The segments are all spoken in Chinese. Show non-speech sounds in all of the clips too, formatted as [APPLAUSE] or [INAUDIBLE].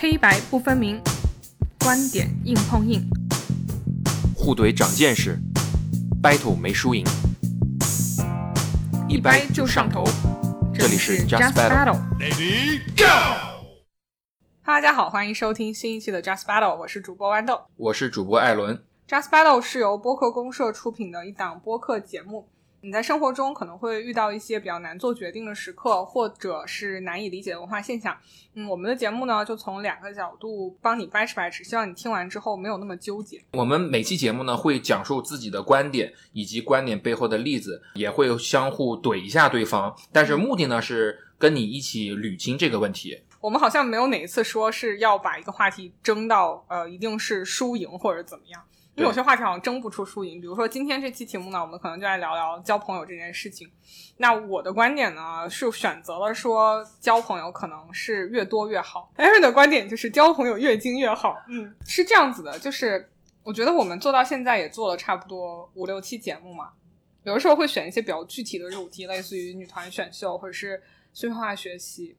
黑白不分明，观点硬碰硬，互怼长见识，battle 没输赢，一掰就上头。这里是 Just Battle。Lady Go！大家好，欢迎收听新一期的 Just Battle，我是主播豌豆。我是主播艾伦。Just Battle 是由播客公社出品的一档播客节目。你在生活中可能会遇到一些比较难做决定的时刻，或者是难以理解的文化现象。嗯，我们的节目呢，就从两个角度帮你掰扯掰扯，希望你听完之后没有那么纠结。我们每期节目呢会讲述自己的观点以及观点背后的例子，也会相互怼一下对方，但是目的呢是跟你一起捋清这个问题。我们好像没有哪一次说是要把一个话题争到呃一定是输赢或者怎么样，因为有些话题好像争不出输赢。比如说今天这期题目呢，我们可能就来聊聊交朋友这件事情。那我的观点呢是选择了说交朋友可能是越多越好，Aaron 的观点就是交朋友越精越好。嗯，是这样子的，就是我觉得我们做到现在也做了差不多五六期节目嘛，有的时候会选一些比较具体的主题，类似于女团选秀或者是碎片化学习。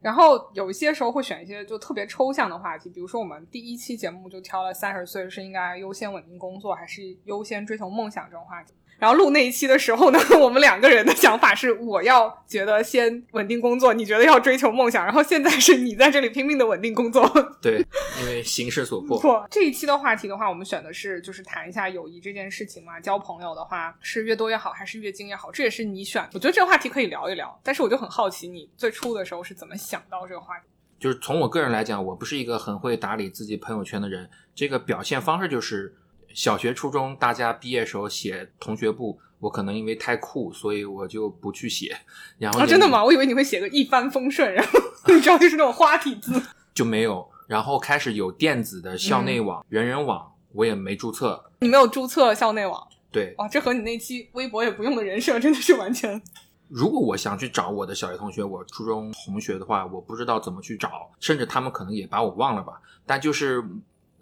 然后有一些时候会选一些就特别抽象的话题，比如说我们第一期节目就挑了三十岁是应该优先稳定工作，还是优先追求梦想这种话题。然后录那一期的时候呢，[LAUGHS] 我们两个人的想法是，我要觉得先稳定工作，你觉得要追求梦想，然后现在是你在这里拼命的稳定工作。[LAUGHS] 对，因为形势所迫。[LAUGHS] 错，这一期的话题的话，我们选的是就是谈一下友谊这件事情嘛，交朋友的话是越多越好，还是越精越好？这也是你选。我觉得这个话题可以聊一聊，但是我就很好奇，你最初的时候是怎么想到这个话题？就是从我个人来讲，我不是一个很会打理自己朋友圈的人。这个表现方式就是，小学、初中大家毕业时候写同学簿，我可能因为太酷，所以我就不去写。然后啊，真的吗？我以为你会写个一帆风顺，然后 [LAUGHS] 你知道就是那种花体字。就没有。然后开始有电子的校内网、人人网，我也没注册。你没有注册校内网，对，哇，这和你那期微博也不用的人设真的是完全。[LAUGHS] 如果我想去找我的小学同学、我初中同学的话，我不知道怎么去找，甚至他们可能也把我忘了吧。但就是，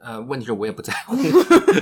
呃，问题是我也不在乎，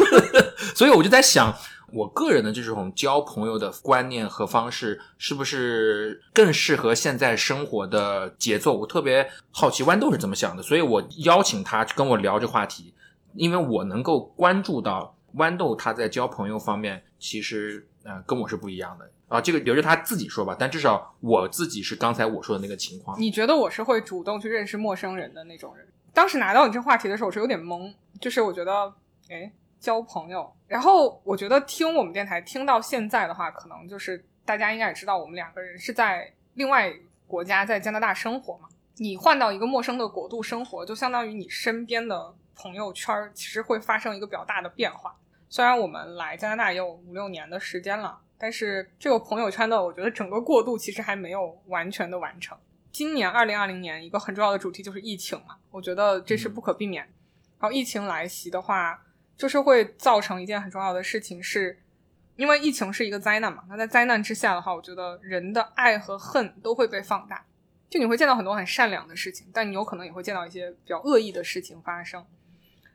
[LAUGHS] 所以我就在想，我个人的这种交朋友的观念和方式，是不是更适合现在生活的节奏？我特别好奇豌豆是怎么想的，所以我邀请他跟我聊这话题，因为我能够关注到豌豆他在交朋友方面，其实呃跟我是不一样的。啊，这个留着他自己说吧，但至少我自己是刚才我说的那个情况。你觉得我是会主动去认识陌生人的那种人？当时拿到你这话题的时候，我是有点懵，就是我觉得，哎，交朋友。然后我觉得听我们电台听到现在的话，可能就是大家应该也知道，我们两个人是在另外国家，在加拿大生活嘛。你换到一个陌生的国度生活，就相当于你身边的朋友圈儿其实会发生一个比较大的变化。虽然我们来加拿大也有五六年的时间了。但是这个朋友圈的，我觉得整个过渡其实还没有完全的完成。今年二零二零年一个很重要的主题就是疫情嘛，我觉得这是不可避免。然后疫情来袭的话，就是会造成一件很重要的事情是，因为疫情是一个灾难嘛。那在灾难之下的话，我觉得人的爱和恨都会被放大。就你会见到很多很善良的事情，但你有可能也会见到一些比较恶意的事情发生。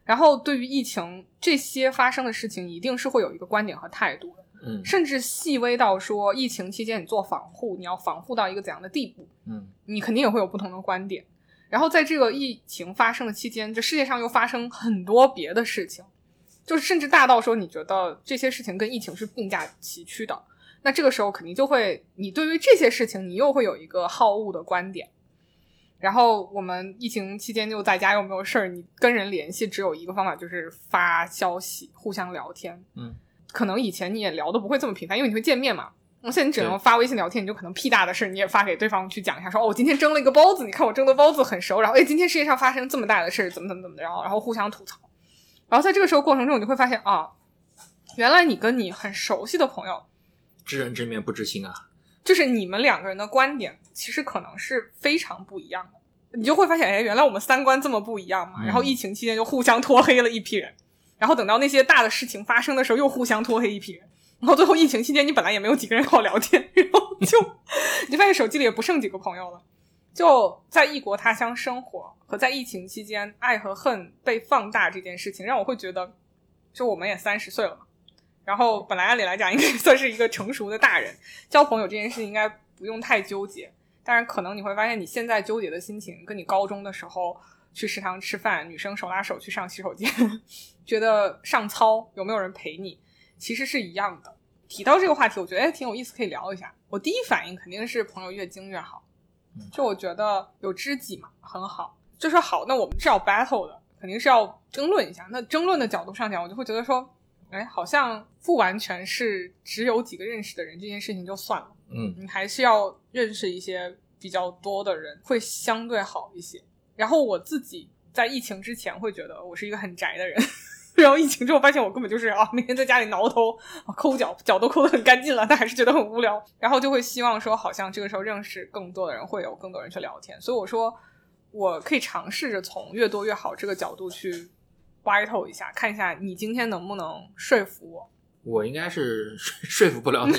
然后对于疫情这些发生的事情，一定是会有一个观点和态度的。嗯甚至细微到说，疫情期间你做防护，你要防护到一个怎样的地步，嗯你肯定也会有不同的观点。然后在这个疫情发生的期间，这世界上又发生很多别的事情，就是甚至大到说，你觉得这些事情跟疫情是并驾齐驱的。那这个时候肯定就会，你对于这些事情，你又会有一个好恶的观点。然后我们疫情期间就在家又没有事儿，你跟人联系只有一个方法，就是发消息，互相聊天。嗯，可能以前你也聊的不会这么频繁，因为你会见面嘛。那现在你只能发微信聊天，你就可能屁大的事你也发给对方去讲一下，说哦，我今天蒸了一个包子，你看我蒸的包子很熟，然后哎，今天世界上发生这么大的事，怎么怎么怎么着，然后然后互相吐槽。然后在这个时候过程中，你就会发现啊，原来你跟你很熟悉的朋友，知人知面不知心啊。就是你们两个人的观点其实可能是非常不一样的，你就会发现，哎，原来我们三观这么不一样嘛。嗯然后疫情期间就互相 [LAUGHS] 拖黑了一批人，然后等到那些大的事情发生的时候，又互相拖黑一批人。然后最后疫情期间，你本来也没有几个人好聊天，然后就你发现手机里也不剩几个朋友了。就在异国他乡生活和在疫情期间爱和恨被放大这件事情，让我会觉得，就我们也三十岁了嘛。然后本来按理来讲应该算是一个成熟的大人，交朋友这件事情应该不用太纠结。但是可能你会发现，你现在纠结的心情跟你高中的时候去食堂吃饭，女生手拉手去上洗手间，[LAUGHS] 觉得上操有没有人陪你，其实是一样的。提到这个话题，我觉得哎挺有意思，可以聊一下。我第一反应肯定是朋友越精越好，就我觉得有知己嘛很好。就说好，那我们是要 battle 的，肯定是要争论一下。那争论的角度上讲，我就会觉得说，哎，好像不完全是只有几个认识的人这件事情就算了，嗯，你还是要认识一些比较多的人，会相对好一些。然后我自己在疫情之前会觉得我是一个很宅的人，然后疫情之后发现我根本就是啊，每天在家里挠头、抠脚，脚都抠得很干净了，但还是觉得很无聊。然后就会希望说，好像这个时候认识更多的人，会有更多人去聊天。所以我说，我可以尝试着从越多越好这个角度去 battle 一下，看一下你今天能不能说服我。我应该是 [LAUGHS] 说服不了你，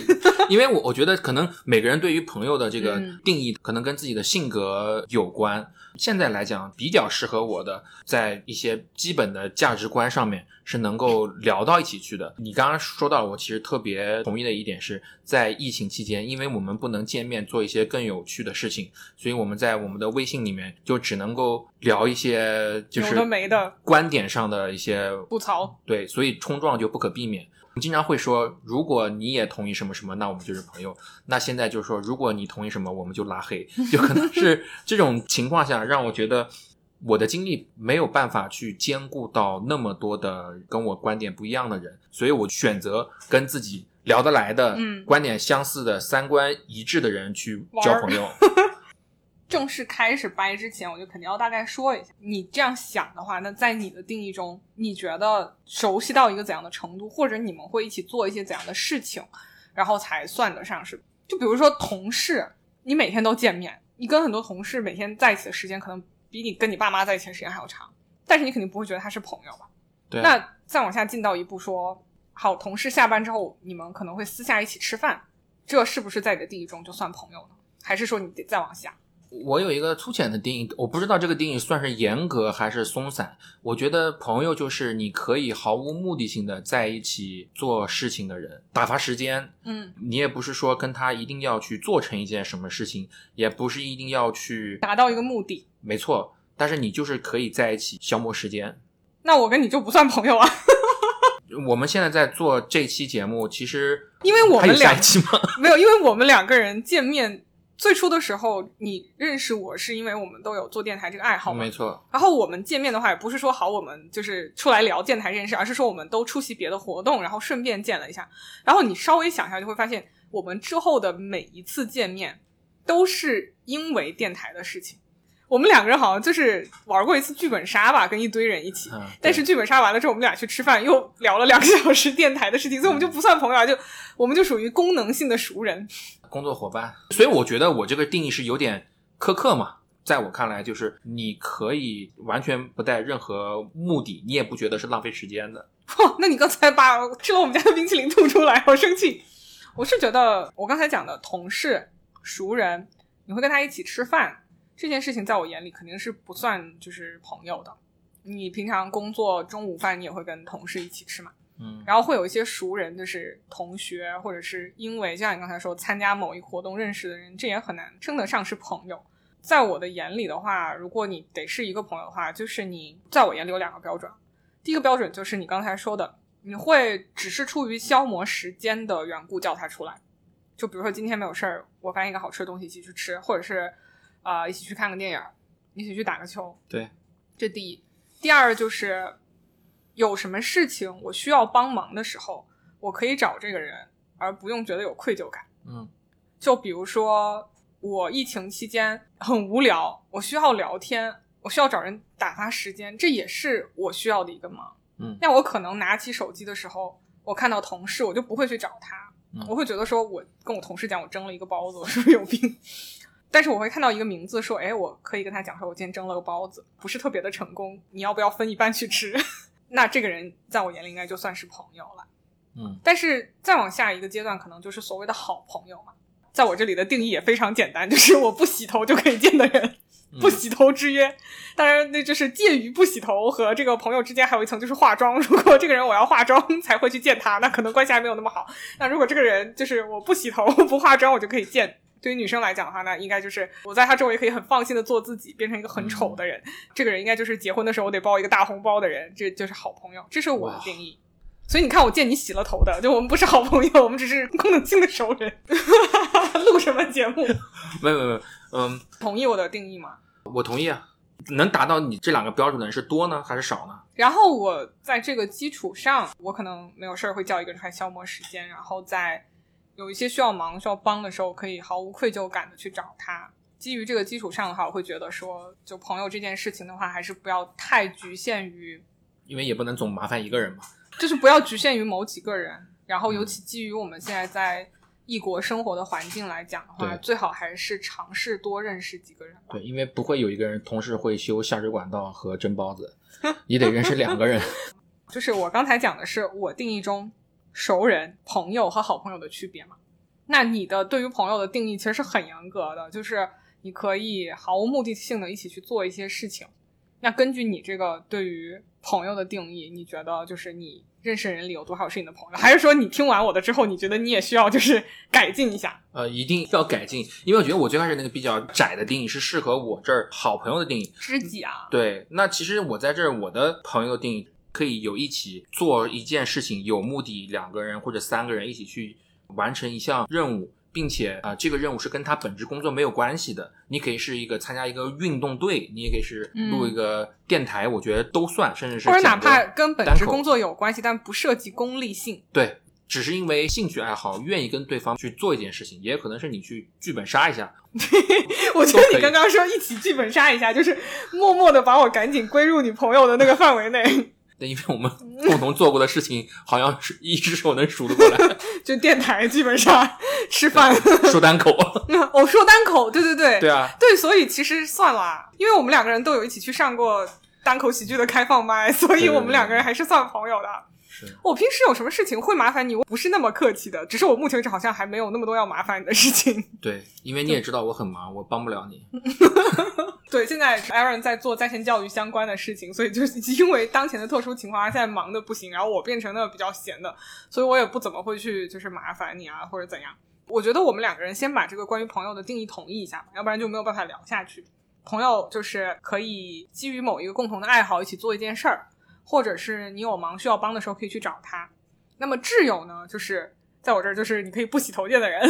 因为我我觉得可能每个人对于朋友的这个嗯定义，可能跟自己的性格有关。现在来讲，比较适合我的，在一些基本的价值观上面是能够聊到一起去的。你刚刚说到，我其实特别同意的一点是在疫情期间，因为我们不能见面做一些更有趣的事情，所以我们在我们的微信里面就只能够聊一些就是有的没的观点上的一些吐槽，对，所以冲撞就不可避免。我们经常会说，如果你也同意什么什么，那我们就是朋友。那现在就是说，如果你同意什么，我们就拉黑。[LAUGHS] 就可能是这种情况下，让我觉得我的精力没有办法去兼顾到那么多的跟我观点不一样的人，所以我选择跟自己聊得来的、嗯观点相似的、三观一致的人去交朋友。正式开始掰之前，我就肯定要大概说一下，你这样想的话，那在你的定义中，你觉得熟悉到一个怎样的程度，或者你们会一起做一些怎样的事情，然后才算得上是？就比如说同事，你每天都见面，你跟很多同事每天在一起的时间，可能比你跟你爸妈在一起的时间还要长，但是你肯定不会觉得他是朋友吧？对啊，那再往下进到一步说，好，同事下班之后，你们可能会私下一起吃饭，这是不是在你的定义中就算朋友呢？还是说你得再往下？我有一个粗浅的定义，我不知道这个定义算是严格还是松散。我觉得朋友就是你可以毫无目的性的在一起做事情的人，打发时间。嗯，你也不是说跟他一定要去做成一件什么事情，也不是一定要去，达到一个目的。没错。但是你就是可以在一起消磨时间。那我跟你就不算朋友啊，[LAUGHS] 我们现在在做这期节目，其实因为我们两期吗？[LAUGHS] 没有，因为我们两个人见面最初的时候，你认识我是因为我们都有做电台这个爱好嘛没。错，然后我们见面的话，也不是说好我们就是出来聊电台这件事，而是说我们都出席别的活动，然后顺便见了一下。然后你稍微想一下，就会发现我们之后的每一次见面都是因为电台的事情。我们两个人好像就是玩过一次剧本杀吧，跟一堆人一起。嗯，但是剧本杀完了之后，我们俩去吃饭，又聊了两个小时电台的事情，所以我们就不算朋友啊，就我们就属于功能性的熟人。工作伙伴。所以我觉得我这个定义是有点苛刻嘛。在我看来，就是你可以完全不带任何目的，你也不觉得是浪费时间的。哦，那你刚才把吃了我们家的冰淇淋吐出来，好生气。我是觉得我刚才讲的同事、熟人，你会跟他一起吃饭这件事情，在我眼里肯定是不算就是朋友的。你平常工作中午饭你也会跟同事一起吃嘛？嗯，然后会有一些熟人，就是同学，或者是因为就像你刚才说参加某一个活动认识的人，这也很难称得上是朋友。在我的眼里的话，如果你得是一个朋友的话，就是你在我眼里有两个标准。第一个标准就是你刚才说的，你会只是出于消磨时间的缘故叫他出来。就比如说今天没有事儿，我发现一个好吃的东西一起去吃，或者是啊、呃一起去看个电影，一起去打个球。对，这第一。第二就是有什么事情我需要帮忙的时候，我可以找这个人，而不用觉得有愧疚感。嗯就比如说我疫情期间很无聊，我需要聊天，我需要找人打发时间，这也是我需要的一个忙。嗯那我可能拿起手机的时候，我看到同事，我就不会去找他，嗯我会觉得说我跟我同事讲我蒸了一个包子，我是不是有病？但是我会看到一个名字说，哎，我可以跟他讲说，我今天蒸了个包子，不是特别的成功，你要不要分一半去吃？[LAUGHS] 那这个人在我眼里应该就算是朋友了。嗯但是再往下一个阶段，可能就是所谓的好朋友嘛。在我这里的定义也非常简单，就是我不洗头就可以见的人，嗯不洗头之约。当然，那就是介于不洗头和这个朋友之间还有一层就是化妆。如果这个人我要化妆才会去见他，那可能关系还没有那么好。那如果这个人就是我不洗头不化妆我就可以见，对于女生来讲的话，那应该就是我在他周围可以很放心的做自己，变成一个很丑的人。这个人应该就是结婚的时候我得包一个大红包的人，这就是好朋友，这是我的定义。所以你看，我见你洗了头的，就我们不是好朋友，我们只是功能性的熟人。[LAUGHS] 录什么节目？没有没有没有，嗯，同意我的定义吗？我同意啊。能达到你这两个标准的人是多呢还是少呢？然后我在这个基础上，我可能没有事儿会叫一个人出来消磨时间，然后在有一些需要忙需要帮的时候，可以毫无愧疚感的去找他。基于这个基础上的话，我会觉得说，就朋友这件事情的话，还是不要太局限于，因为也不能总麻烦一个人嘛。就是不要局限于某几个人，然后尤其基于我们现在在。异国生活的环境来讲的话，最好还是尝试多认识几个人。对，因为不会有一个人同时会修下水管道和蒸包子，你得认识两个人。[LAUGHS] 就是我刚才讲的是我定义中熟人、朋友和好朋友的区别嘛？那你的对于朋友的定义其实是很严格的，就是你可以毫无目的性的一起去做一些事情。那根据你这个对于朋友的定义，你觉得就是你？认识人里有多少是你的朋友？还是说你听完我的之后，你觉得你也需要就是改进一下？呃，一定要改进，因为我觉得我最开始那个比较窄的定义是适合我这儿好朋友的定义，知己啊。对，那其实我在这儿我的朋友的定义可以有一起做一件事情，有目的，两个人或者三个人一起去完成一项任务。并且啊，这个任务是跟他本职工作没有关系的。你可以是一个参加一个运动队，你也可以是录一个电台，我觉得都算，甚至是或者哪怕跟本职工作有关系，但不涉及功利性。对，只是因为兴趣爱好，愿意跟对方去做一件事情，也可能是你去剧本杀一下。[LAUGHS] 我觉得你刚刚说一起剧本杀一下，就是默默的把我赶紧归入你朋友的那个范围内。因为我们共同做过的事情，好像是一只手能数得过来。[LAUGHS] 就电台，基本上 [LAUGHS] 吃饭说单口。[LAUGHS] 哦，说单口，对对对，对啊，对，所以其实算了，因为我们两个人都有一起去上过单口喜剧的开放麦，所以我们两个人还是算朋友的。我平时有什么事情会麻烦你，我不是那么客气的，只是我目前为止好像还没有那么多要麻烦你的事情。对，因为你也知道我很忙，我帮不了你。对，现在 Aaron 在做在线教育相关的事情，所以就是 [LAUGHS] 因为当前的特殊情况，他现在忙的不行，然后我变成了比较闲的，所以我也不怎么会去就是麻烦你啊或者怎样。我觉得我们两个人先把这个关于朋友的定义统一一下，要不然就没有办法聊下去。朋友就是可以基于某一个共同的爱好一起做一件事儿。或者是你有忙需要帮的时候可以去找他。那么挚友呢，就是在我这儿就是你可以不洗头见的人，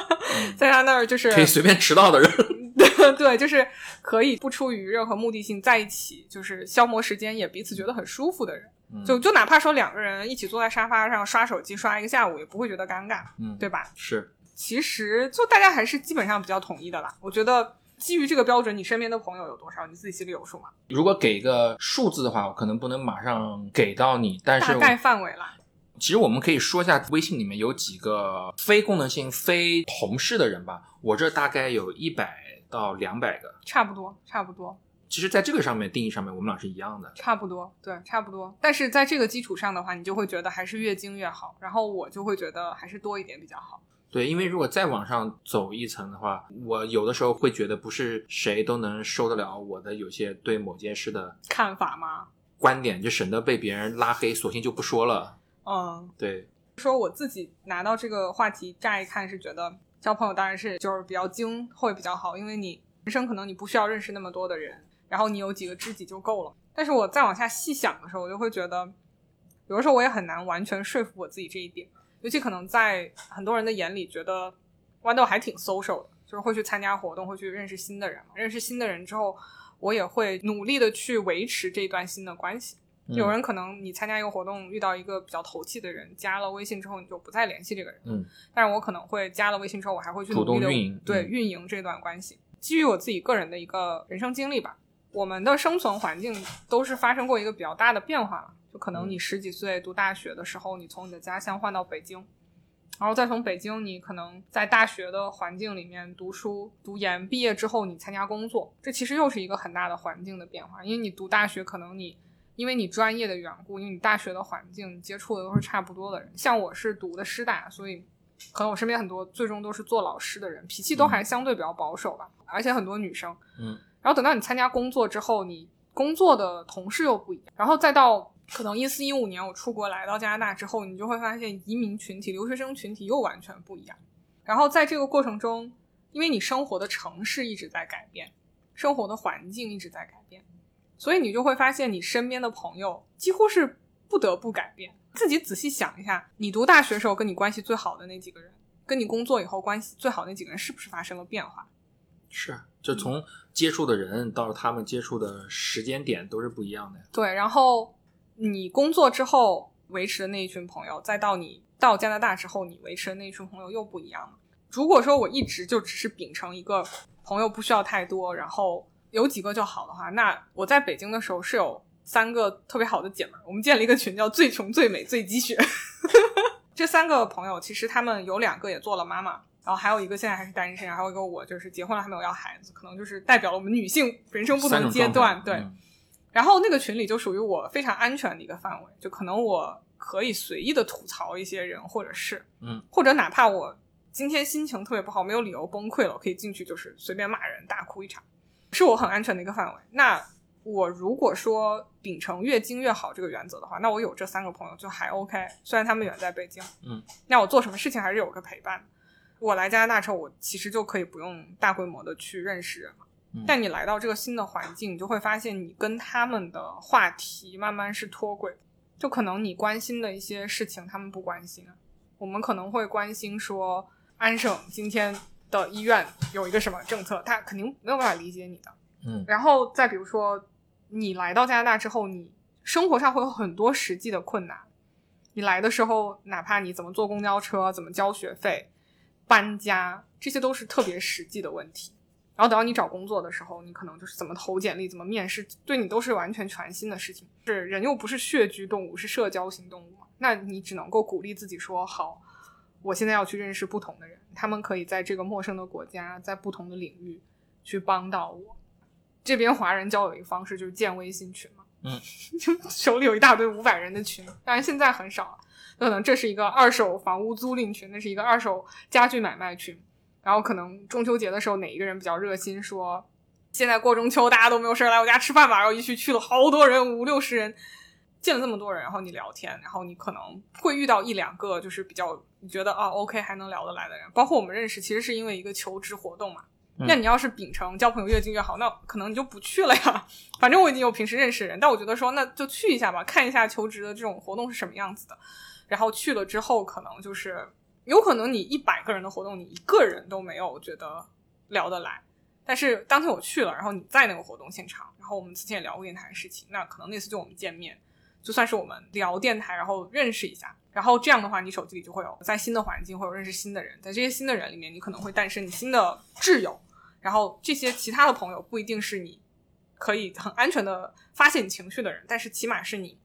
[LAUGHS] 在他那儿就是可以随便迟到的人。[LAUGHS] 对 [LAUGHS] 对，就是可以不出于任何目的性在一起，就是消磨时间也彼此觉得很舒服的人。就就哪怕说两个人一起坐在沙发上刷手机刷一个下午，也不会觉得尴尬，嗯，对吧？是。其实就大家还是基本上比较统一的啦。我觉得。基于这个标准，你身边的朋友有多少？你自己心里有数吗？如果给一个数字的话，我可能不能马上给到你，但是大概范围啦。其实我们可以说一下，微信里面有几个非功能性、非同事的人吧。我这大概有一百到两百个，差不多，差不多。其实，在这个上面定义上面，我们俩是一样的，差不多，对，差不多。但是在这个基础上的话，你就会觉得还是越精越好，然后我就会觉得还是多一点比较好。对，因为如果再往上走一层的话，我有的时候会觉得不是谁都能受得了我的有些对某件事的看法吗？观点就省得被别人拉黑，索性就不说了。嗯，对。说我自己拿到这个话题，乍一看是觉得交朋友当然是就是比较精会比较好，因为你人生可能你不需要认识那么多的人，然后你有几个知己就够了。但是我再往下细想的时候，我就会觉得，有的时候我也很难完全说服我自己这一点。尤其可能在很多人的眼里，觉得豌豆还挺 social 的，就是会去参加活动，会去认识新的人。认识新的人之后，我也会努力的去维持这段新的关系。有人可能你参加一个活动，遇到一个比较投气的人，加了微信之后，你就不再联系这个人。嗯。但是我可能会加了微信之后，我还会去努力的对运营这段关系。基于我自己个人的一个人生经历吧，我们的生存环境都是发生过一个比较大的变化了。就可能你十几岁读大学的时候，你从你的家乡换到北京，然后再从北京，你可能在大学的环境里面读书、读研，毕业之后你参加工作，这其实又是一个很大的环境的变化。因为你读大学，可能你因为你专业的缘故，因为你大学的环境接触的都是差不多的人。像我是读的师大，所以可能我身边很多最终都是做老师的人，脾气都还相对比较保守吧，而且很多女生。嗯，然后等到你参加工作之后，你工作的同事又不一样，然后再到。可能一四一五年我出国来到加拿大之后，你就会发现移民群体、留学生群体又完全不一样。然后在这个过程中，因为你生活的城市一直在改变，生活的环境一直在改变，所以你就会发现你身边的朋友几乎是不得不改变。自己仔细想一下，你读大学时候跟你关系最好的那几个人，跟你工作以后关系最好那几个人，是不是发生了变化？是，就从接触的人到他们接触的时间点都是不一样的。对，然后你工作之后维持的那一群朋友，再到你到加拿大之后你维持的那一群朋友又不一样了。如果说我一直就只是秉承一个朋友不需要太多，然后有几个就好的话，那我在北京的时候是有三个特别好的姐妹儿，我们建了一个群叫“最穷最美最积雪”。[LAUGHS] 这三个朋友其实他们有两个也做了妈妈，然后还有一个现在还是单身，还有一个我就是结婚了还没有要孩子，可能就是代表了我们女性人生不同的阶段。对，嗯然后那个群里就属于我非常安全的一个范围，就可能我可以随意的吐槽一些人或者是，嗯，或者哪怕我今天心情特别不好，没有理由崩溃了，我可以进去就是随便骂人大哭一场，是我很安全的一个范围。那我如果说秉承越精越好这个原则的话，那我有这三个朋友就还 OK，虽然他们远在北京，嗯，那我做什么事情还是有个陪伴。我来加拿大之后，我其实就可以不用大规模的去认识人了。嗯但你来到这个新的环境，你就会发现你跟他们的话题慢慢是脱轨，就可能你关心的一些事情他们不关心啊。我们可能会关心说安省今天的医院有一个什么政策，他肯定没有办法理解你的。嗯然后再比如说，你来到加拿大之后，你生活上会有很多实际的困难。你来的时候，哪怕你怎么坐公交车、怎么交学费、搬家，这些都是特别实际的问题。然后等到你找工作的时候，你可能就是怎么投简历、怎么面试，对你都是完全全新的事情。是人又不是穴居动物，是社交型动物嘛，那你只能够鼓励自己说：好，我现在要去认识不同的人，他们可以在这个陌生的国家，在不同的领域去帮到我。这边华人交友一个方式就是建微信群嘛，嗯，就手里有一大堆五百人的群，当然现在很少了。可能这是一个二手房屋租赁群，那是一个二手家具买卖群，然后可能中秋节的时候哪一个人比较热心说，现在过中秋大家都没有事儿来我家吃饭吧，然后一去去了好多人，五六十人，见了这么多人，然后你聊天，然后你可能会遇到一两个就是比较你觉得啊 OK 还能聊得来的人，包括我们认识其实是因为一个求职活动嘛。嗯那你要是秉承交朋友越近越好，那可能你就不去了呀。反正我已经有平时认识人，但我觉得说那就去一下吧，看一下求职的这种活动是什么样子的。然后去了之后，可能就是有可能你一百个人的活动，你一个人都没有觉得聊得来。但是当天我去了，然后你在那个活动现场，然后我们之前也聊过电台的事情，那可能那次就我们见面，就算是我们聊电台，然后认识一下，然后这样的话，你手机里就会有在新的环境会有认识新的人，在这些新的人里面，你可能会诞生你新的挚友，然后这些其他的朋友不一定是你可以很安全的发泄你情绪的人，但是起码是你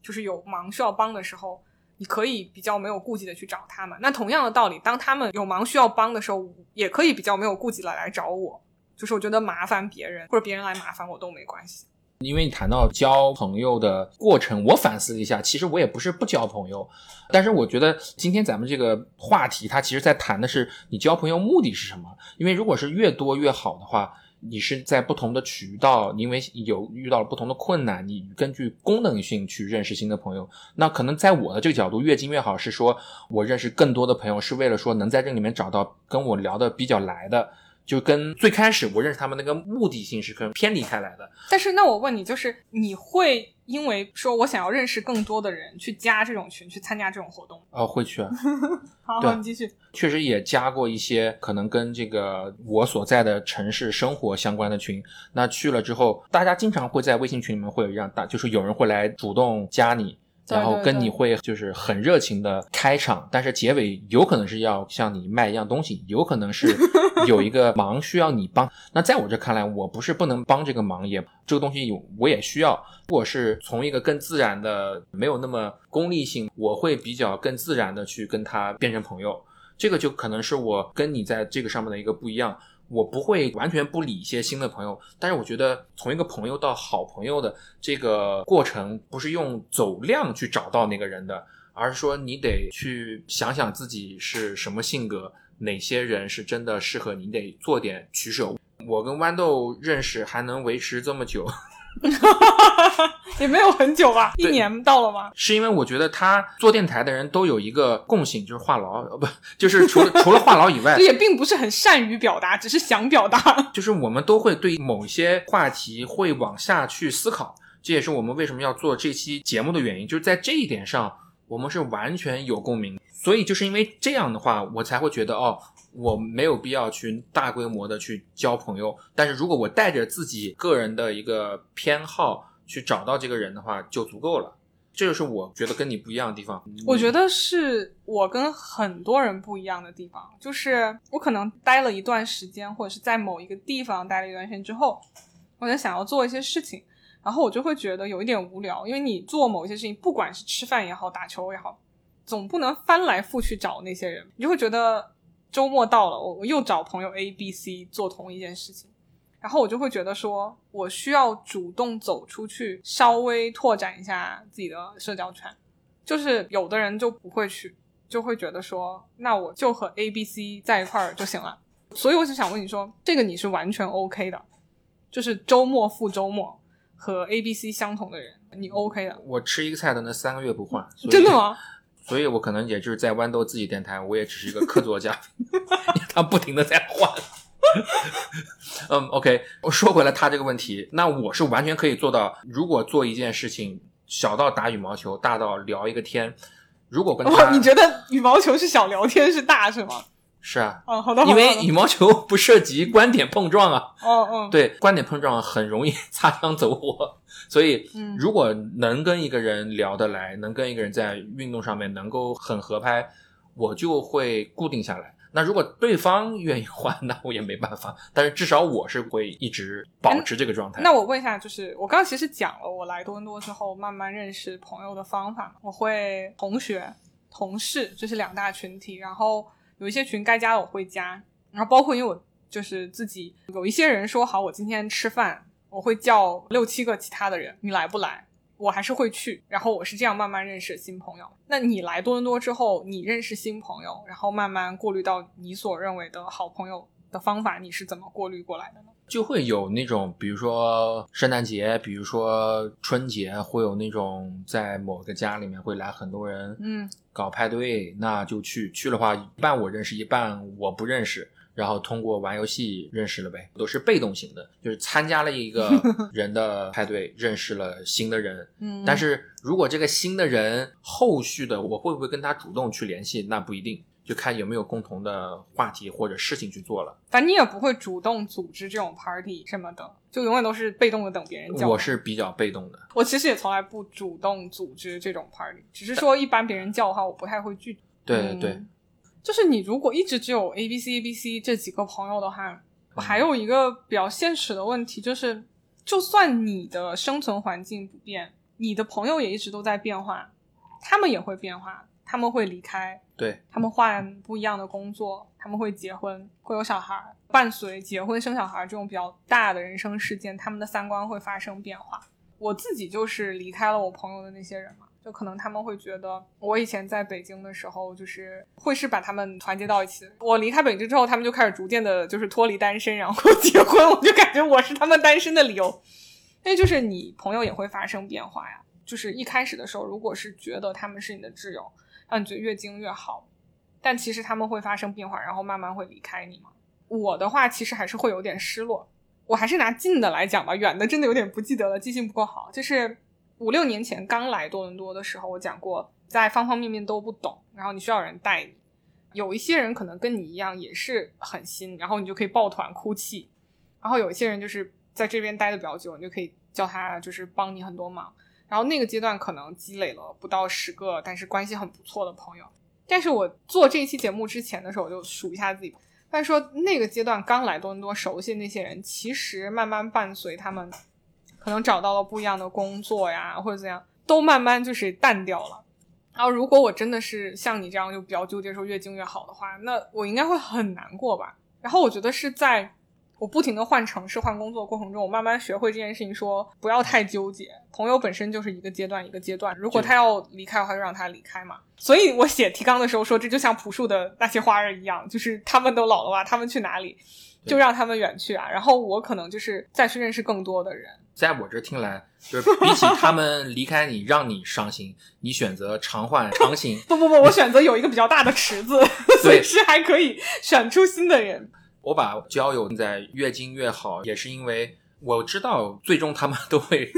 就是有忙需要帮的时候，你可以比较没有顾忌的去找他们。那同样的道理，当他们有忙需要帮的时候，也可以比较没有顾忌的来找我。就是我觉得麻烦别人或者别人来麻烦我都没关系。因为你谈到交朋友的过程，我反思一下，其实我也不是不交朋友，但是我觉得今天咱们这个话题，它其实在谈的是你交朋友目的是什么？因为如果是越多越好的话，你是在不同的渠道，因为有遇到了不同的困难，你根据功能性去认识新的朋友。那可能在我的这个角度，越精越好，是说我认识更多的朋友，是为了说能在这里面找到跟我聊的比较来的。就跟最开始我认识他们那个目的性是可能偏离开来的，但是那我问你，就是你会因为说我想要认识更多的人，去加这种群，去参加这种活动？呃，会去啊，[LAUGHS] 好，对好，你继续。确实也加过一些可能跟这个我所在的城市生活相关的群。那去了之后，大家经常会在微信群里面会有一样大，就是有人会来主动加你。对然后跟你会就是很热情的开场，但是结尾有可能是要向你卖一样东西，有可能是 [LAUGHS] 有一个忙需要你帮。那在我这看来，我不是不能帮这个忙，也这个东西有我也需要。如果是从一个更自然的，没有那么功利性，我会比较更自然的去跟他变成朋友。这个就可能是我跟你在这个上面的一个不一样。我不会完全不理一些新的朋友，但是我觉得从一个朋友到好朋友的这个过程，不是用走量去找到那个人的，而是说你得去想想自己是什么性格，哪些人是真的适合你，得做点取舍。我跟豌豆认识还能维持这么久，[LAUGHS] 也没有很久吧，一年到了吗？是因为我觉得他做电台的人都有一个共性，就是话痨，呃不，就是除了除了话痨以外，[LAUGHS] 也并不是很善于表达，只是想表达。[LAUGHS] 就是我们都会对某些话题会往下去思考，这也是我们为什么要做这期节目的原因，就是在这一点上我们是完全有共鸣。所以就是因为这样的话，我才会觉得哦，我没有必要去大规模的去交朋友，但是如果我带着自己个人的一个偏好去找到这个人的话，就足够了。这就是我觉得跟你不一样的地方。我觉得是我跟很多人不一样的地方，就是我可能待了一段时间，或者是在某一个地方待了一段时间之后，我就想要做一些事情，然后我就会觉得有一点无聊，因为你做某些事情，不管是吃饭也好，打球也好，总不能翻来覆去找那些人，你就会觉得周末到了，我我又找朋友 A、B、C 做同一件事情。然后我就会觉得说，我需要主动走出去，稍微拓展一下自己的社交圈。就是有的人就不会去，就会觉得说，那我就和 A、B、C 在一块儿就行了。所以我就想问你说，这个你是完全 OK 的，就是周末复周末和 A、B、C 相同的人，你 OK 的？我吃一个菜的那三个月不换，真的？吗？所以我可能也就是在豌豆自己电台，我也只是一个客座嘉宾，[LAUGHS] 他不停的在换。嗯，OK，我说回来他这个问题，那我是完全可以做到，如果做一件事情，小到打羽毛球，大到聊一个天，如果跟他，哦，你觉得羽毛球是小聊天是大是吗？是啊，哦，好的，因为羽毛球不涉及观点碰撞啊，哦嗯，对，观点碰撞很容易擦枪走火，[LAUGHS] 所以嗯如果能跟一个人聊得来，能跟一个人在运动上面能够很合拍，我就会固定下来。那如果对方愿意换，那我也没办法。但是至少我是会一直保持这个状态。那我问一下，就是我刚刚其实讲了我来多伦多之后慢慢认识朋友的方法，我会同学、同事，这是两大群体，然后有一些群该加的我会加，然后包括因为我就是自己有一些人说好我今天吃饭，我会叫六七个其他的人，你来不来？我还是会去，然后我是这样慢慢认识新朋友。那你来多伦多之后，你认识新朋友，然后慢慢过滤到你所认为的好朋友的方法，你是怎么过滤过来的呢？就会有那种，比如说圣诞节，比如说春节，会有那种在某个家里面会来很多人，嗯，搞派对，那就去。去的话，一半我认识，一半我不认识。然后通过玩游戏认识了呗，都是被动型的，就是参加了一个 [LAUGHS] 人的派对，认识了新的人。嗯，但是如果这个新的人后续的我会不会跟他主动去联系，那不一定，就看有没有共同的话题或者事情去做了。反正你也不会主动组织这种 party 什么的，就永远都是被动的等别人叫。我是比较被动的，我其实也从来不主动组织这种 party，只是说一般别人叫的话，我不太会拒绝。对对对，嗯就是你如果一直只有 A B C A B C 这几个朋友的话，嗯还有一个比较现实的问题就是，就算你的生存环境不变，你的朋友也一直都在变化，他们也会变化，他们会离开，对他们换不一样的工作，他们会结婚，会有小孩儿。伴随结婚生小孩这种比较大的人生事件，他们的三观会发生变化。我自己就是离开了我朋友的那些人嘛，就可能他们会觉得我以前在北京的时候，就是会是把他们团结到一起。我离开北京之后，他们就开始逐渐的，就是脱离单身，然后 [LAUGHS] 结婚。我就感觉我是他们单身的理由。因为就是你朋友也会发生变化呀。就是一开始的时候，如果是觉得他们是你的挚友，让你觉得越精越好，但其实他们会发生变化，然后慢慢会离开你嘛。我的话其实还是会有点失落。我还是拿近的来讲吧，远的真的有点不记得了，记性不够好。就是五六年前刚来多伦多的时候，我讲过，在方方面面都不懂，然后你需要人带你。有一些人可能跟你一样也是很新，然后你就可以抱团哭泣。然后有一些人就是在这边待的比较久，你就可以叫他就是帮你很多忙。然后那个阶段可能积累了不到十个，但是关系很不错的朋友。但是我做这一期节目之前的时候，我就数一下自己，但是说那个阶段刚来多伦多熟悉那些人，其实慢慢伴随他们可能找到了不一样的工作呀，或者怎样，都慢慢就是淡掉了。然后如果我真的是像你这样就比较纠结说越精越好的话，那我应该会很难过吧。然后我觉得是在我不停的换城市、换工作过程中，我慢慢学会这件事情说，不要太纠结。朋友本身就是一个阶段一个阶段，如果他要离开的话，就让他离开嘛。所以我写提纲的时候说，这就像朴树的那些花儿一样，就是他们都老了吧，他们去哪里？就让他们远去啊。然后我可能就是再去认识更多的人。在我这听来，就是比起他们离开你，让你伤心，你选择常换 [LAUGHS] 常新。不不不，我选择有一个比较大的池子，[LAUGHS] 随时还可以选出新的人。我把交友在越近越好，也是因为我知道最终他们都会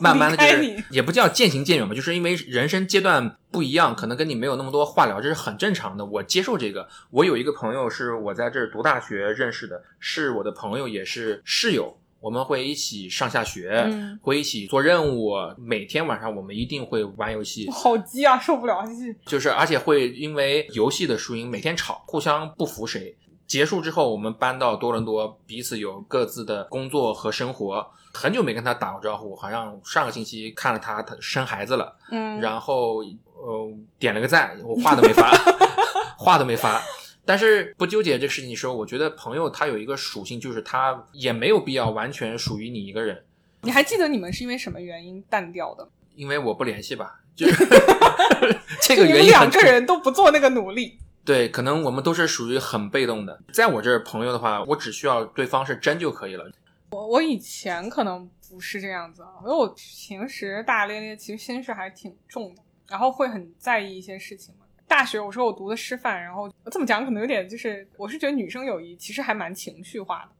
慢慢的，就是也不叫渐行渐远吧，就是因为人生阶段不一样，可能跟你没有那么多话聊，这是很正常的。我接受这个。我有一个朋友是我在这儿读大学认识的，是我的朋友，也是室友。我们会一起上下学，会一起做任务。每天晚上我们一定会玩游戏。好急啊，受不了！就是，而且会因为游戏的输赢每天吵，互相不服谁。结束之后，我们搬到多伦多，彼此有各自的工作和生活。很久没跟他打过招呼，好像上个星期看了他，他生孩子了。嗯，然后呃点了个赞，我话都没发，[LAUGHS] 话都没发。但是不纠结这个事情的时候，我觉得朋友他有一个属性，就是他也没有必要完全属于你一个人。你还记得你们是因为什么原因淡掉的？因为我不联系吧，就是 [LAUGHS] 这个原因。两个人都不做那个努力。对，可能我们都是属于很被动的。在我这儿，朋友的话，我只需要对方是真就可以了。我我以前可能不是这样子，因为我平时大大咧咧，其实心事还挺重的，然后会很在意一些事情嘛。大学我说我读的师范，然后这么讲可能有点就是，我是觉得女生友谊其实还蛮情绪化的。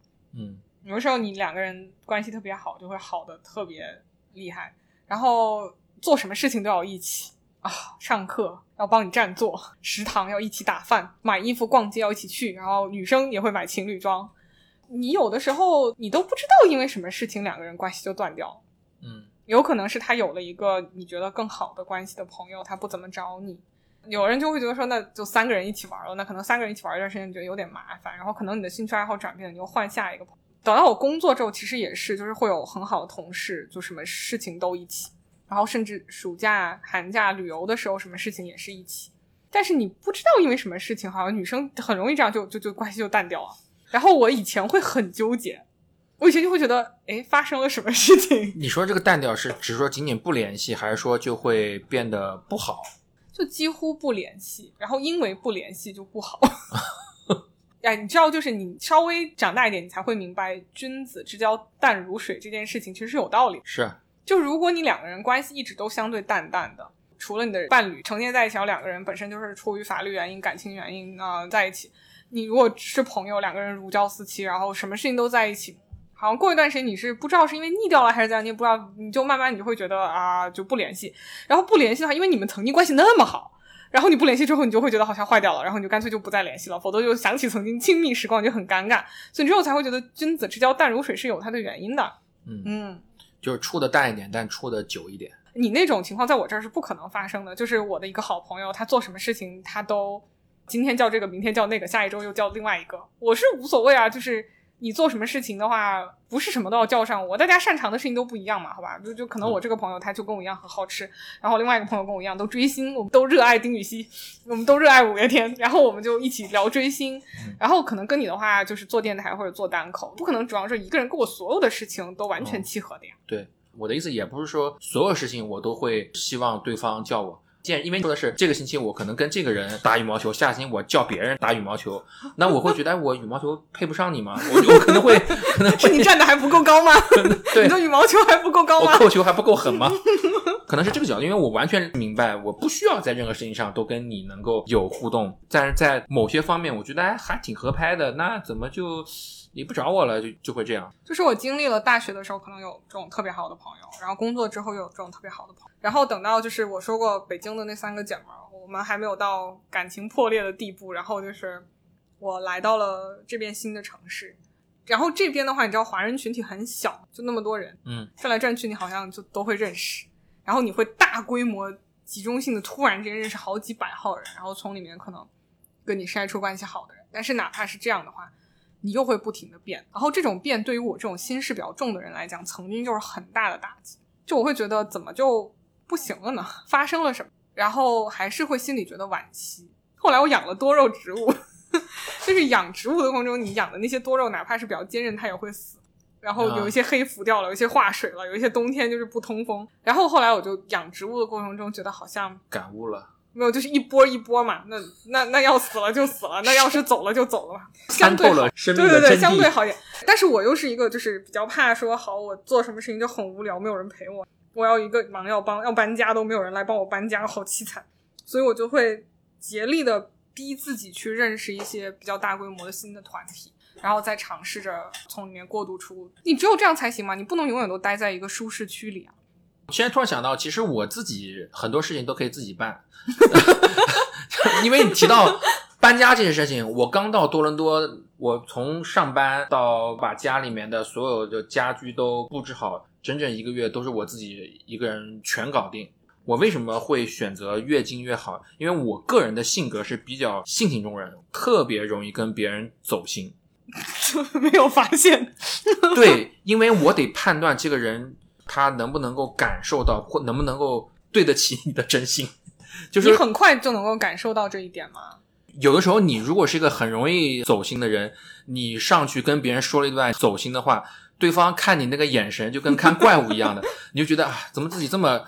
嗯，有的时候你两个人关系特别好，就会好的特别厉害。然后做什么事情都要一起啊，上课要帮你占座，食堂要一起打饭，买衣服逛街要一起去，然后女生也会买情侣装。你有的时候你都不知道因为什么事情两个人关系就断掉。嗯，有可能是他有了一个你觉得更好的关系的朋友，他不怎么找你。有人就会觉得说，那就三个人一起玩了，那可能三个人一起玩一段时间你，觉得有点麻烦。然后可能你的兴趣爱好转变，你又换下一个朋友。等到我工作之后，其实也是，就是会有很好的同事，就什么事情都一起。然后甚至暑假、寒假旅游的时候，什么事情也是一起。但是你不知道因为什么事情，好像女生很容易这样就就就关系就淡掉了。然后我以前会很纠结，我以前就会觉得，哎，发生了什么事情？[LAUGHS] 你说这个淡掉是只是说仅仅不联系，还是说就会变得不好？就几乎不联系，然后因为不联系就不好。[LAUGHS] 哎，你知道，就是你稍微长大一点，你才会明白“君子之交淡如水”这件事情其实是有道理。是，就如果你两个人关系一直都相对淡淡的，除了你的伴侣成天在一起，两个人本身就是出于法律原因、感情原因啊在一起。你如果是朋友，两个人如胶似漆，然后什么事情都在一起。好像过一段时间你是不知道是因为腻掉了还是怎样，你也不知道，你就慢慢你就会觉得啊就不联系，然后不联系的话，因为你们曾经关系那么好，然后你不联系之后，你就会觉得好像坏掉了，然后你就干脆就不再联系了，否则就想起曾经亲密时光就很尴尬，所以之后才会觉得君子之交淡如水是有它的原因的。嗯嗯，就是处的淡一点，但处的久一点。你那种情况在我这儿是不可能发生的，就是我的一个好朋友，他做什么事情他都今天叫这个，明天叫那个，下一周又叫另外一个，我是无所谓啊，就是。你做什么事情的话，不是什么都要叫上我，大家擅长的事情都不一样嘛，好吧？就就可能我这个朋友他就跟我一样很好吃，然后另外一个朋友跟我一样都追星，我们都热爱丁禹兮，我们都热爱五月天，然后我们就一起聊追星。然后可能跟你的话就是做电台或者做单口，不可能主要是一个人跟我所有的事情都完全契合的呀。对，我的意思也不是说所有事情我都会希望对方叫我。因为说的是这个星期我可能跟这个人打羽毛球，下星期我叫别人打羽毛球，那我会觉得我羽毛球配不上你吗？我我可能会 [LAUGHS] 可能是你站的还不够高吗？[LAUGHS] 对，你的羽毛球还不够高吗？我扣球还不够狠吗？[LAUGHS] 可能是这个角度，因为我完全明白，我不需要在任何事情上都跟你能够有互动，但是在某些方面，我觉得哎还挺合拍的，那怎么就？你不找我了，就就会这样。就是我经历了大学的时候，可能有这种特别好的朋友，然后工作之后又有这种特别好的朋友，然后等到就是我说过北京的那三个姐们儿，我们还没有到感情破裂的地步，然后就是我来到了这边新的城市，然后这边的话，你知道华人群体很小，就那么多人，嗯，转来转去，你好像就都会认识，然后你会大规模集中性的突然之间认识好几百号人，然后从里面可能跟你筛出关系好的人，但是哪怕是这样的话。你又会不停的变，然后这种变对于我这种心事比较重的人来讲，曾经就是很大的打击。就我会觉得怎么就不行了呢？发生了什么？然后还是会心里觉得惋惜。后来我养了多肉植物，[LAUGHS] 就是养植物的过程中，你养的那些多肉，哪怕是比较坚韧，它也会死。然后有一些黑浮掉了，有一些化水了，有一些冬天就是不通风。然后后来我就养植物的过程中，觉得好像感悟了。没有，就是一波一波嘛。那那那要死了就死了，那要是走了就走了嘛。[LAUGHS] 参透了生命的对对对，相对好一点。但是我又是一个就是比较怕说，好，我做什么事情就很无聊，没有人陪我，我要一个忙要帮要搬家都没有人来帮我搬家，好凄惨。所以我就会竭力的逼自己去认识一些比较大规模的新的团体。然后再尝试着从里面过渡出，你只有这样才行嘛，你不能永远都待在一个舒适区里啊。现在突然想到，其实我自己很多事情都可以自己办，因为你提到搬家这件事情，我刚到多伦多，我从上班到把家里面的所有的家居都布置好，整整一个月都是我自己一个人全搞定。我为什么会选择越近越好？因为我个人的性格是比较性情中人，特别容易跟别人走心。[LAUGHS] 没有发现，对，因为我得判断这个人他能不能够感受到，或能不能够对得起你的真心。就是你很快就能够感受到这一点吗？有的时候，你如果是一个很容易走心的人，你上去跟别人说了一段走心的话，对方看你那个眼神就跟看怪物一样的，[LAUGHS] 你就觉得啊，怎么自己这么……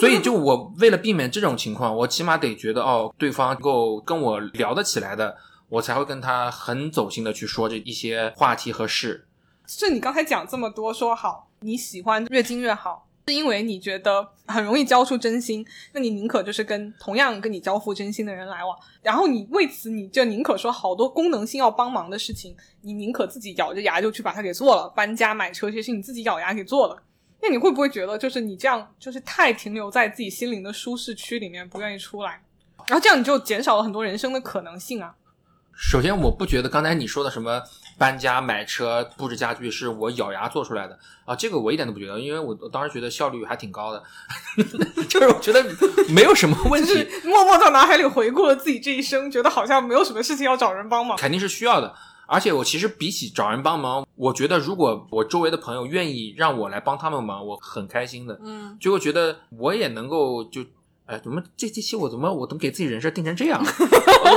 所以，就我为了避免这种情况，我起码得觉得哦，对方够跟我聊得起来的。我才会跟他很走心的去说这一些话题和事。是你刚才讲这么多，说好你喜欢越精越好，是因为你觉得很容易交出真心，那你宁可就是跟同样跟你交付真心的人来往，然后你为此你就宁可说好多功能性要帮忙的事情，你宁可自己咬着牙就去把它给做了，搬家买车这些事你自己咬牙给做了。那你会不会觉得就是你这样就是太停留在自己心灵的舒适区里面，不愿意出来，然后这样你就减少了很多人生的可能性啊？首先，我不觉得刚才你说的什么搬家、买车、布置家具是我咬牙做出来的啊，这个我一点都不觉得，因为我我当时觉得效率还挺高的，[LAUGHS] 就是我觉得没有什么问题，[LAUGHS] 默默在脑海里回顾了自己这一生，觉得好像没有什么事情要找人帮忙，肯定是需要的。而且我其实比起找人帮忙，我觉得如果我周围的朋友愿意让我来帮他们忙，我很开心的。嗯，就会觉得我也能够就。哎，怎么这这期我怎么我怎么给自己人设定成这样？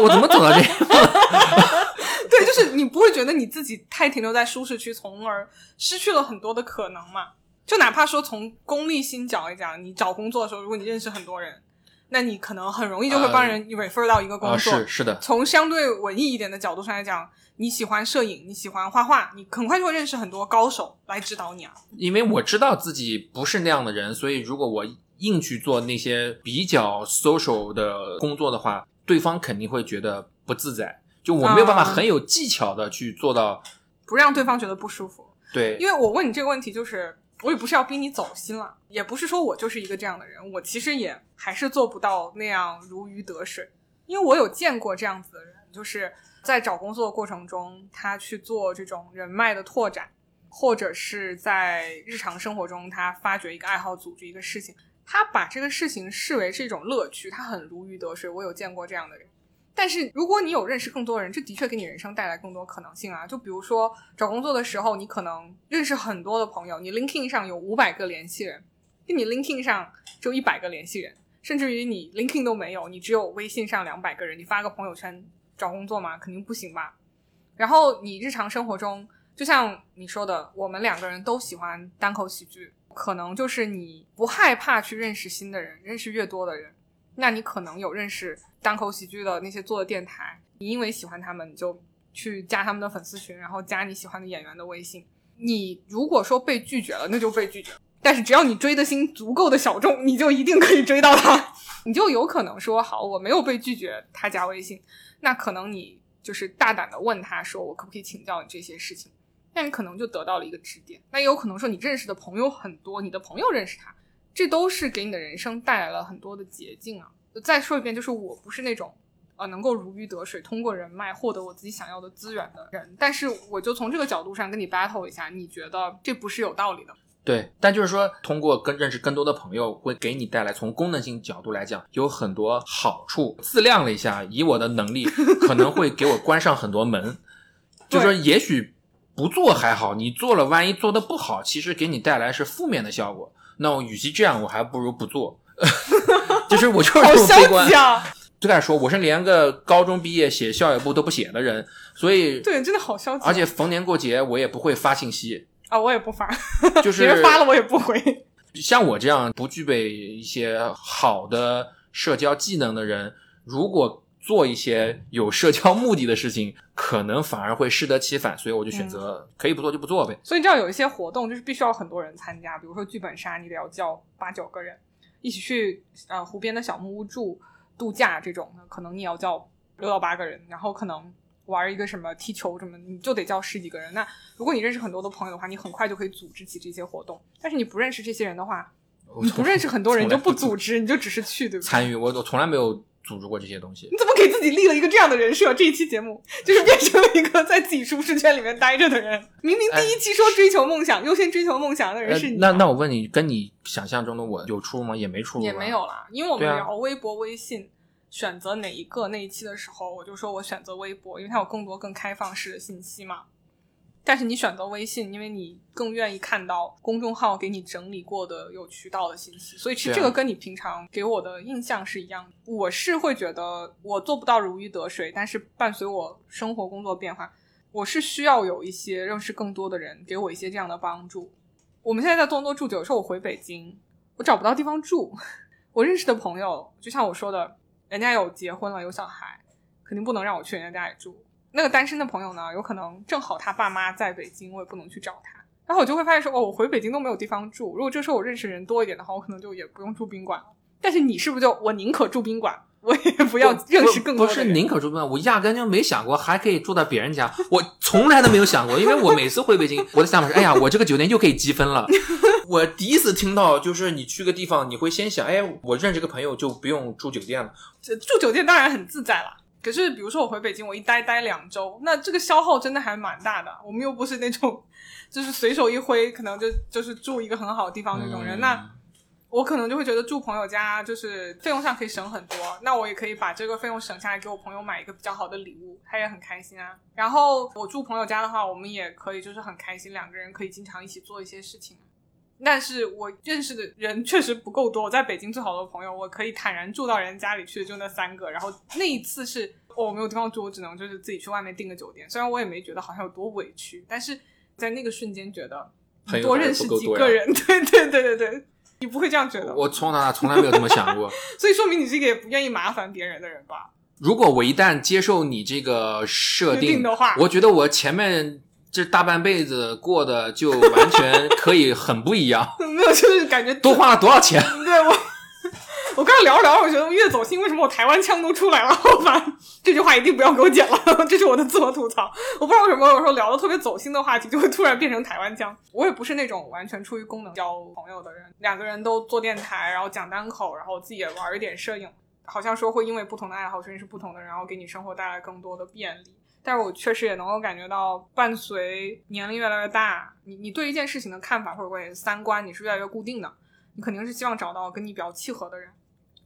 我怎么走到这样？[LAUGHS] 对，就是你不会觉得你自己太停留在舒适区，从而失去了很多的可能嘛？就哪怕说从功利心角来讲，你找工作的时候，如果你认识很多人，那你可能很容易就会帮人 refer 到一个工作。是是的。从相对文艺一点的角度上来讲，你喜欢摄影，你喜欢画画，你很快就会认识很多高手来指导你啊。因为我知道自己不是那样的人，所以如果我。硬去做那些比较 social 的工作的话，对方肯定会觉得不自在。就我没有办法很有技巧的去做到，不让对方觉得不舒服。对，因为我问你这个问题，就是我也不是要逼你走心了，也不是说我就是一个这样的人，我其实也还是做不到那样如鱼得水。因为我有见过这样子的人，就是在找工作的过程中，他去做这种人脉的拓展，或者是在日常生活中，他发掘一个爱好，组织一个事情。他把这个事情视为是一种乐趣，他很如鱼得水。我有见过这样的人，但是如果你有认识更多人，这的确给你人生带来更多可能性啊。就比如说找工作的时候，你可能认识很多的朋友，你 LinkedIn 上有五百个联系人，跟你 LinkedIn 上只有一百个联系人，甚至于你 LinkedIn 都没有，你只有微信上两百个人，你发个朋友圈找工作吗？肯定不行吧。然后你日常生活中，就像你说的，我们两个人都喜欢单口喜剧。可能就是你不害怕去认识新的人，认识越多的人，那你可能有认识单口喜剧的那些做的电台，你因为喜欢他们，你就去加他们的粉丝群，然后加你喜欢的演员的微信。你如果说被拒绝了，那就被拒绝。但是只要你追的心足够的小众，你就一定可以追到他，[LAUGHS] 你就有可能说好，我没有被拒绝，他加微信，那可能你就是大胆的问他说，我可不可以请教你这些事情。那你可能就得到了一个支点，那也有可能说你认识的朋友很多，你的朋友认识他，这都是给你的人生带来了很多的捷径啊。再说一遍，就是我不是那种呃能够如鱼得水，通过人脉获得我自己想要的资源的人，但是我就从这个角度上跟你 battle 一下，你觉得这不是有道理的？对，但就是说通过跟认识更多的朋友，会给你带来从功能性角度来讲有很多好处。自量了一下，以我的能力，可能会给我关上很多门，[LAUGHS] 就是说也许。不做还好，你做了，万一做的不好，其实给你带来是负面的效果。那我与其这样，我还不如不做。[LAUGHS] 就是我就是这么悲观。就开始说我是连个高中毕业写校友部都不写的人，所以对，真的好消极。而且逢年过节我也不会发信息啊，我也不发，就是别人发了我也不回。像我这样不具备一些好的社交技能的人，如果做一些有社交目的的事情，[LAUGHS] 可能反而会适得其反。所以我就选择可以不做就不做呗。所以你知道有一些活动就是必须要很多人参加，比如说剧本杀，你得要叫八九个人一起去呃湖边的小木屋住度假这种的，可能你要叫六到八个人，然后可能玩一个什么踢球什么，你就得叫十几个人。那如果你认识很多的朋友的话，你很快就可以组织起这些活动。但是你不认识这些人的话，你不认识很多人，你就不组织，你就只是去，对不对？参与，我我从来没有组织过这些东西。你怎么给自己立了一个这样的人设？这一期节目就是变成了一个在自己舒适圈里面待着的人。明明第一期说追求梦想，优先追求梦想的人呃是你啊、那那我问你，跟你想象中的我有出入吗？也没出入、啊，也没。有啦，因为我们聊微博、微信，选择哪一个那一期的时候，我就说我选择微博，因为它有更多更开放式的信息嘛。但是你选择微信，因为你更愿意看到公众号给你整理过的有渠道的信息，所以其实这个跟你平常给我的印象是一样的。我是会觉得我做不到如鱼得水，但是伴随我生活工作变化，我是需要有一些认识更多的人给我一些这样的帮助。我们现在在多伦多住久，有时候我回北京，我找不到地方住。我认识的朋友，就像我说的，人家有结婚了，有小孩，肯定不能让我去人家家里住。那个单身的朋友呢，有可能正好他爸妈在北京，我也不能去找他。然后我就会发现说，哦，我回北京都没有地方住。如果这时候我认识人多一点的话，我可能就也不用住宾馆了。但是你是不是就我宁可住宾馆，我也不要认识更多不是？宁可住宾馆，我压根就没想过还可以住在别人家，我从来都没有想过，因为我每次回北京，我的想法是，哎呀，我这个酒店又可以积分了。[LAUGHS] 我第一次听到，就是你去个地方，你会先想，哎，我认识个朋友就不用住酒店了。这住酒店当然很自在啦。可是，比如说我回北京，我一待待两周，那这个消耗真的还蛮大的。我们又不是那种，就是随手一挥，可能就就是住一个很好的地方那种人。嗯那我可能就会觉得住朋友家就是费用上可以省很多，那我也可以把这个费用省下来给我朋友买一个比较好的礼物，他也很开心啊。然后我住朋友家的话，我们也可以就是很开心，两个人可以经常一起做一些事情。但是我认识的人确实不够多，我在北京最好的朋友，我可以坦然住到人家里去的就那三个。然后那一次是、哦、我没有地方住，我只能就是自己去外面订个酒店。虽然我也没觉得好像有多委屈，但是在那个瞬间觉得多认识几个人，[LAUGHS] 对对对对对，你不会这样觉得。我从哪从来没有这么想过。[LAUGHS] 所以说明你是一个也不愿意麻烦别人的人吧？如果我一旦接受你这个设设定的话我觉得我前面这大半辈子过的就完全可以很不一样。[LAUGHS] 没有，就是感觉多花了多少钱？对我，我刚刚聊着聊着，我觉得越走心，为什么我台湾腔都出来了？好吧，这句话一定不要给我剪了，这是我的自我吐槽。我不知道为什么有时候聊的特别走心的话题，就会突然变成台湾腔。我也不是那种完全出于功能交朋友的人，两个人都做电台，然后讲单口，然后自己也玩一点摄影，好像说会因为不同的爱好认识不同的人，然后给你生活带来更多的便利。但是我确实也能够感觉到，伴随年龄越来越大，你你对一件事情的看法或者关于三观，你是越来越固定的。你肯定是希望找到跟你比较契合的人，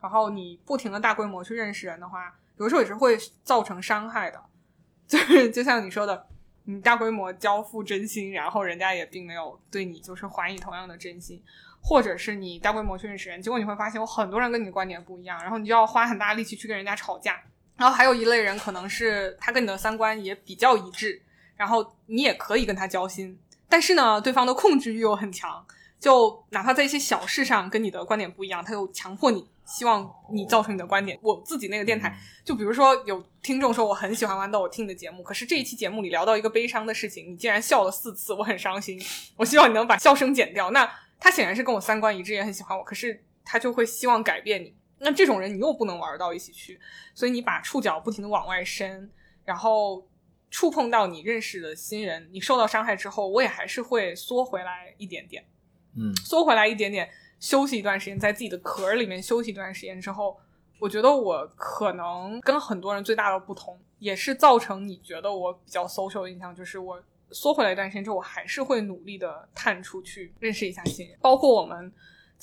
然后你不停的大规模去认识人的话，有时候也是会造成伤害的。[LAUGHS] 就是就像你说的，你大规模交付真心，然后人家也并没有对你就是还以同样的真心，或者是你大规模去认识人，结果你会发现有很多人跟你的观点不一样，然后你就要花很大力气去跟人家吵架。然后还有一类人，可能是他跟你的三观也比较一致，然后你也可以跟他交心，但是呢，对方的控制欲又很强，就哪怕在一些小事上跟你的观点不一样，他又强迫你，希望你造成你的观点。我自己那个电台，就比如说有听众说我很喜欢豌豆，我听你的节目，可是这一期节目里聊到一个悲伤的事情，你竟然笑了四次，我很伤心。我希望你能把笑声剪掉。那他显然是跟我三观一致，也很喜欢我，可是他就会希望改变你。那这种人你又不能玩到一起去，所以你把触角不停的往外伸，然后触碰到你认识的新人，你受到伤害之后，我也还是会缩回来一点点。嗯，缩回来一点点，休息一段时间，在自己的壳儿里面休息一段时间之后，我觉得我可能跟很多人最大的不同，也是造成你觉得我比较 social 的印象，就是我缩回来一段时间之后，我还是会努力的探出去认识一下新人，包括我们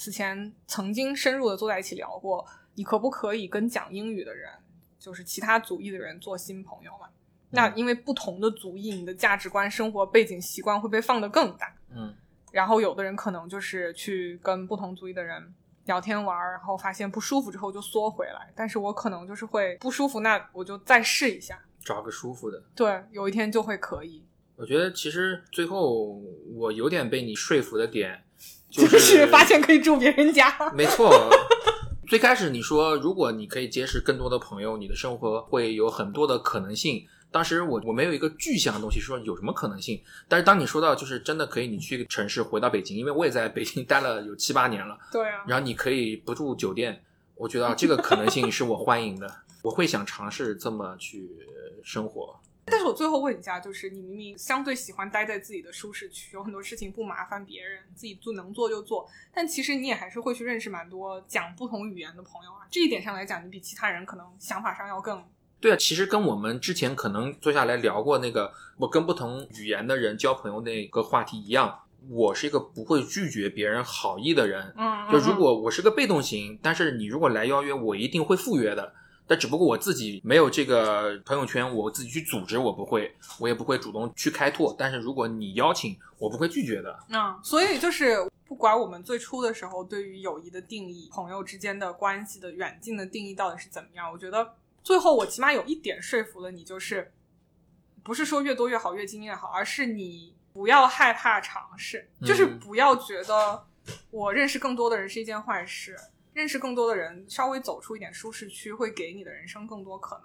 此前曾经深入的坐在一起聊过，你可不可以跟讲英语的人，就是其他族裔的人做新朋友嘛？那因为不同的族裔，你的价值观、生活背景、习惯会被放得更大。嗯，然后有的人可能就是去跟不同族裔的人聊天玩儿，然后发现不舒服之后就缩回来。但是我可能就是会不舒服，那我就再试一下。找个舒服的。对，有一天就会可以。我觉得其实最后我有点被你说服的点，就就是发现可以住别人家。[LAUGHS] 没错。最开始你说，如果你可以结识更多的朋友，你的生活会有很多的可能性。当时我我没有一个具象的东西说有什么可能性，但是当你说到就是真的可以，你去城市回到北京，因为我也在北京待了有七八年了，对啊，然后你可以不住酒店，我觉得这个可能性是我欢迎的，[LAUGHS] 我会想尝试这么去生活。但是我最后问一下，就是你明明相对喜欢待在自己的舒适区，有很多事情不麻烦别人，自己做能做就做，但其实你也还是会去认识蛮多讲不同语言的朋友啊。这一点上来讲，你比其他人可能想法上要更对啊，其实跟我们之前可能坐下来聊过那个我跟不同语言的人交朋友那个话题一样，我是一个不会拒绝别人好意的人。嗯，就如果我是个被动型，但是你如果来邀约，我一定会赴约的。但只不过我自己没有这个朋友圈，我自己去组织，我不会，我也不会主动去开拓。但是如果你邀请，我不会拒绝的。嗯，所以就是不管我们最初的时候对于友谊的定义、朋友之间的关系的远近的定义到底是怎么样，我觉得最后我起码有一点说服了你，就是不是说越多越好、越精越好，而是你不要害怕尝试，就是不要觉得我认识更多的人是一件坏事。认识更多的人，稍微走出一点舒适区，会给你的人生更多可能。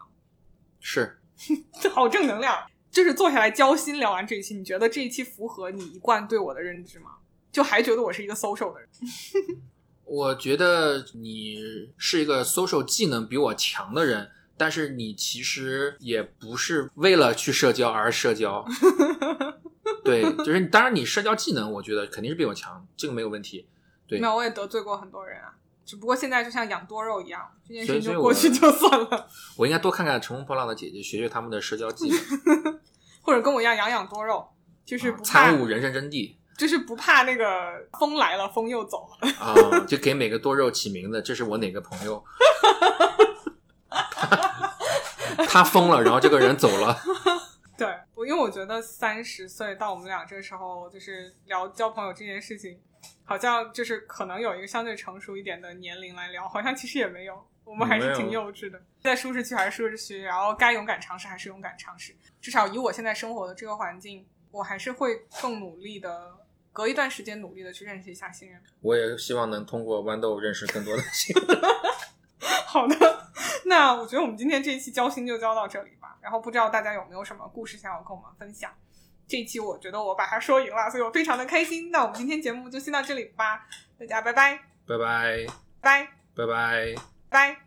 是，[LAUGHS] 好正能量。就是坐下来交心，聊完这一期，你觉得这一期符合你一贯对我的认知吗？就还觉得我是一个 social 的人？[LAUGHS] 我觉得你是一个 social 技能比我强的人，但是你其实也不是为了去社交而社交。[LAUGHS] 对，就是，当然你社交技能，我觉得肯定是比我强，这个没有问题。对，没有，我也得罪过很多人啊。只不过现在就像养多肉一样，这件事就过去就算了。[LAUGHS] 我应该多看看《乘风破浪的姐姐》，学学他们的社交技能，[LAUGHS] 或者跟我一样养养多肉，就是不参悟人生真谛，就是不怕那个风来了，风又走了啊！[LAUGHS] 就给每个多肉起名字，这是我哪个朋友？他疯了，然后这个人走了。对，我因为我觉得三十岁到我们俩这时候，就是聊交朋友这件事情。好像就是可能有一个相对成熟一点的年龄来聊，好像其实也没有，我们还是挺幼稚的，在舒适区还是舒适区，然后该勇敢尝试还是勇敢尝试。至少以我现在生活的这个环境，我还是会更努力的，隔一段时间努力的去认识一下新人。我也希望能通过豌豆认识更多的新人。[LAUGHS] 好的，那我觉得我们今天这一期交心就交到这里吧。然后不知道大家有没有什么故事想要跟我们分享？这一期我觉得我把它说赢了，所以我非常的开心。那我们今天节目就先到这里吧，大家拜拜，拜拜，拜拜拜，拜。